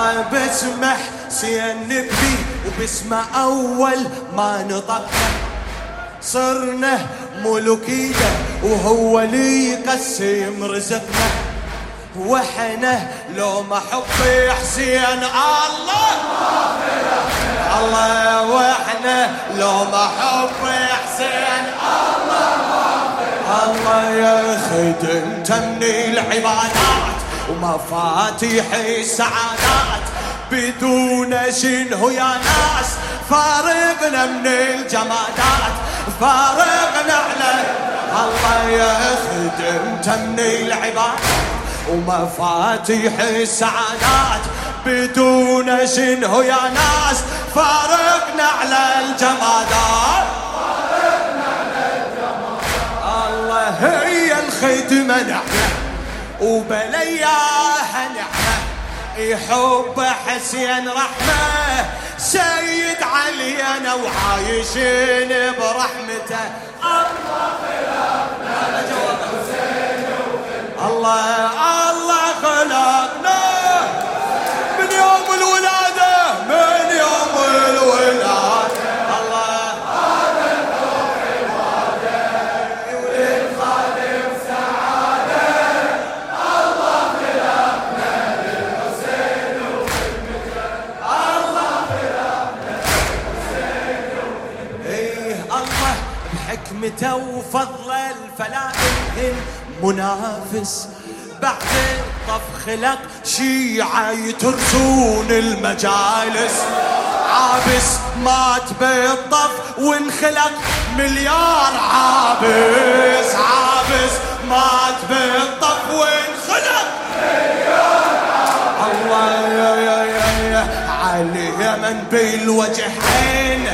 اسمه حسين نبي وباسمه أول ما نطقنا صرنا ملوكية وهو اللي يقسم رزقنا. وحنا لو ما حب حسين الله! الله وإحنا لو ما حب حسين الله! الله يا خدمت من العبادات. ومفاتيح السعادات بدون شنو يا ناس. فارقنا من الجمادات فارقنا على الله يا خدمت من العبادات ومفاتيح السعادات بدون شنو يا ناس. فارقنا على الجمادات. الله هي الخدمة نحن. وبلياها نعمة يحب حسين رحمة سيد علينا وعايشين برحمته. الله خلقنا الله الله خلقنا. بحكمته وفضله الفلائل منافس. بعد الطف خلق شيعة يترسون المجالس. عابس مات بالطف وانخلق مليار عابس. عابس مات بالطف وانخلق مليار عابس. الله يا يا يا, يا. علي من بالوجهين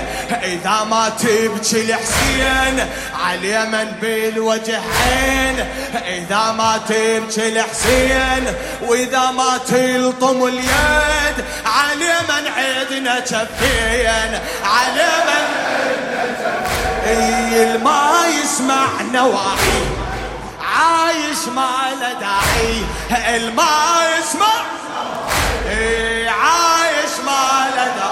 إذا ما تبكي الحسين على من بالوجهين إذا ما تبكي الحسين وإذا ما تلطم اليد على من عدنا كفين على من عدنا ما يسمع نواحي عايش ما له داعي. الما يسمع عايش ما له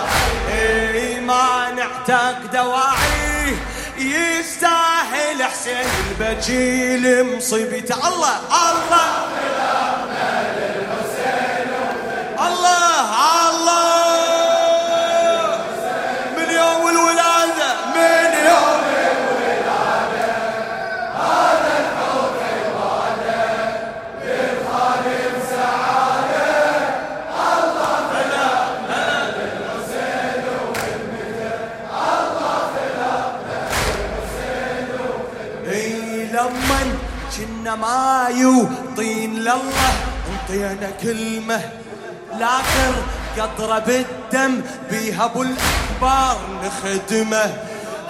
داعي ما نحتاج دواعي. يستاهل حسين البجيل مصيبته. الله الله. الله الله. يوطين لله انطينا كلمة لاخر قطرة بالدم بيها أبو الاخبار نخدمه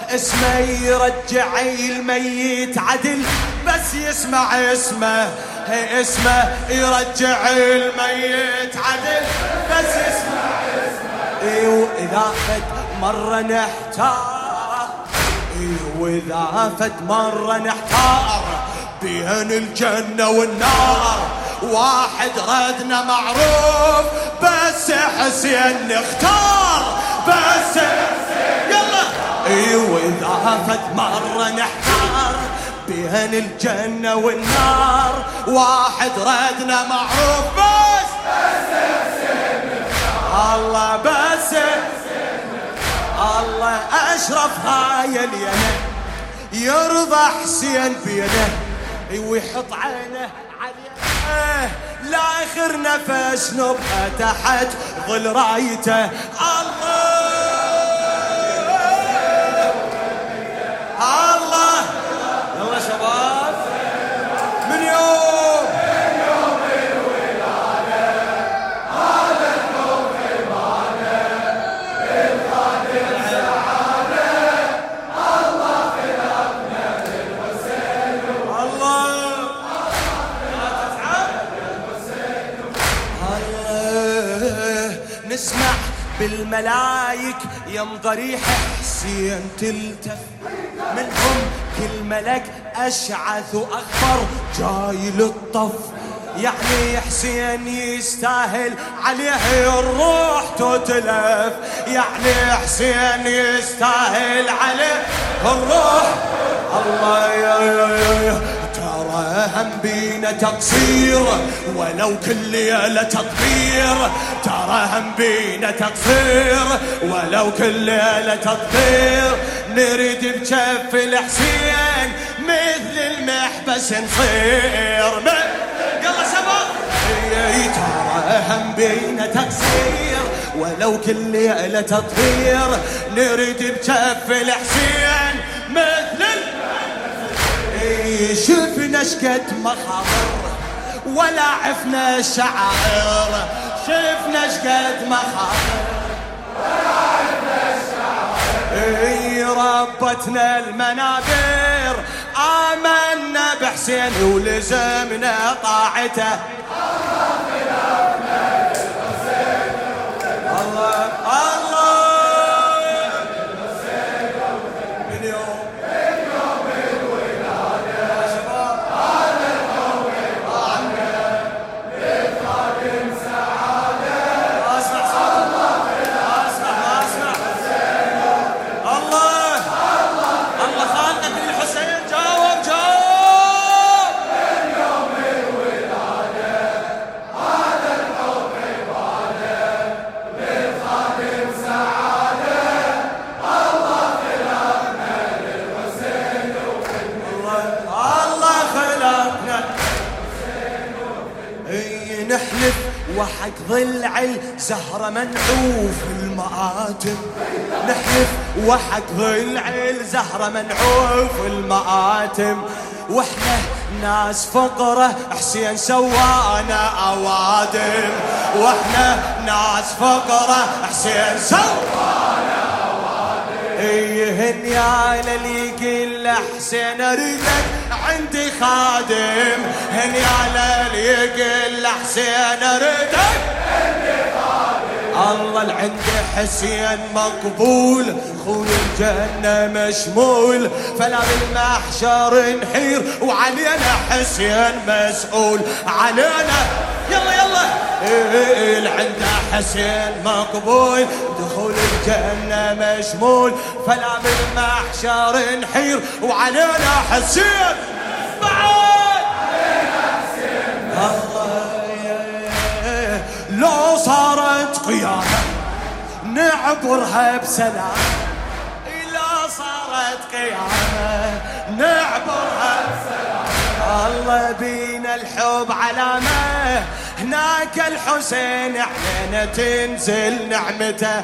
اسمه يرجع الميت عدل بس يسمع اسمه. اسمه يرجع الميت عدل بس يسمع اسمه. اي وإذا فد مرة نحتار اي وإذا فد مرة نحتار بين الجنة والنار. واحد ردنا معروف بس حسين نختار بس يلا. أيوه اذا فت مرة نحتار بين الجنة والنار. واحد ردنا معروف بس بس حسين الله بس الله أشرف هاي الينا يرضى حسين بينه ويحط عينه عليه. لاخر نفس نبقى تحت ظل رأيته. الله! بالملايك يم ضريح حسين تلتف منهم كل ملك أشعث وأخبر جاي للطف. يعني حسين يستاهل عليه الروح تتلف. يعني حسين يستاهل عليه الروح. الله يا يا يا ترى هم بينا تقصير ولو كل ليلة تطبير ترى هم بينا تقصير ولو كل ليلة تطبير نريد بجف الحسين مثل المحبس نصير. يلا شباب. ترى هم بينا تقصير ولو كل ليلة تطهير نريد بجف الحسين مثل شفنا شقد مخاضر ولا عفنا الشعائر شفنا شقد مخاضر. ولا عفنا الشعائر ربتنا المنابر آمنا بحسين ولزمنا طاعته. وحق ضلع الزهرة منعوف المآتم. نحلف وحق ضلع الزهرة منعوف المآتم. وإحنا ناس فقرة حسين سوانا أوادم. وإحنا ناس فقرة حسين سوانا إيه يا للي يقول حسين اريدك عندي خادم. هني على يقل حسين اردك الله العندي حسين مقبول خول الجنة مشمول. فلا بالمحشر نحير وعلينا حسين مسؤول. علينا. يلا يلا. العنده حسين مقبول. دخول الجنة مشمول فلا بالمحشر نحير وعلينا حسين. لو صارت قيامة نعبرها بسلام. لو صارت قيامة نعبرها بسلام. الله بينا الحب علامة هناك الحسين علينا تنزل نعمته.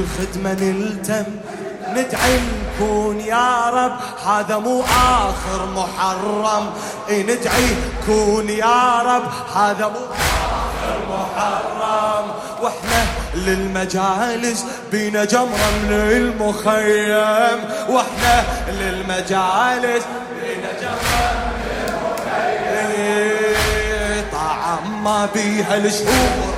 الخدمة نلتم ندعي نكون يا رب. هذا مو آخر محرم. ندعي كون يا رب. هذا مو آخر محرم. وإحنا للمجالس بينا جمرة من المخيم. وإحنا للمجالس بينا جمرة من المخيم. طعم ما بيها الشهور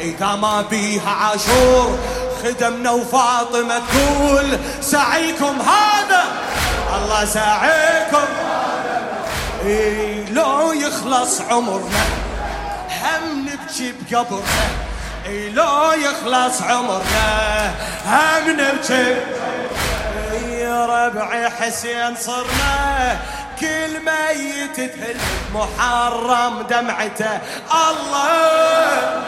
إذا ما بيها عاشور. خدمنا وفاطمة تقول سعيكم هذا الله سعيكم. إيه لو يخلص عمرنا هم نبكي بقبرنا. إيه لو يخلص عمرنا هم نبكي. يا ربعي حسين صرنا كل ميت تهل محرم دمعته. الله.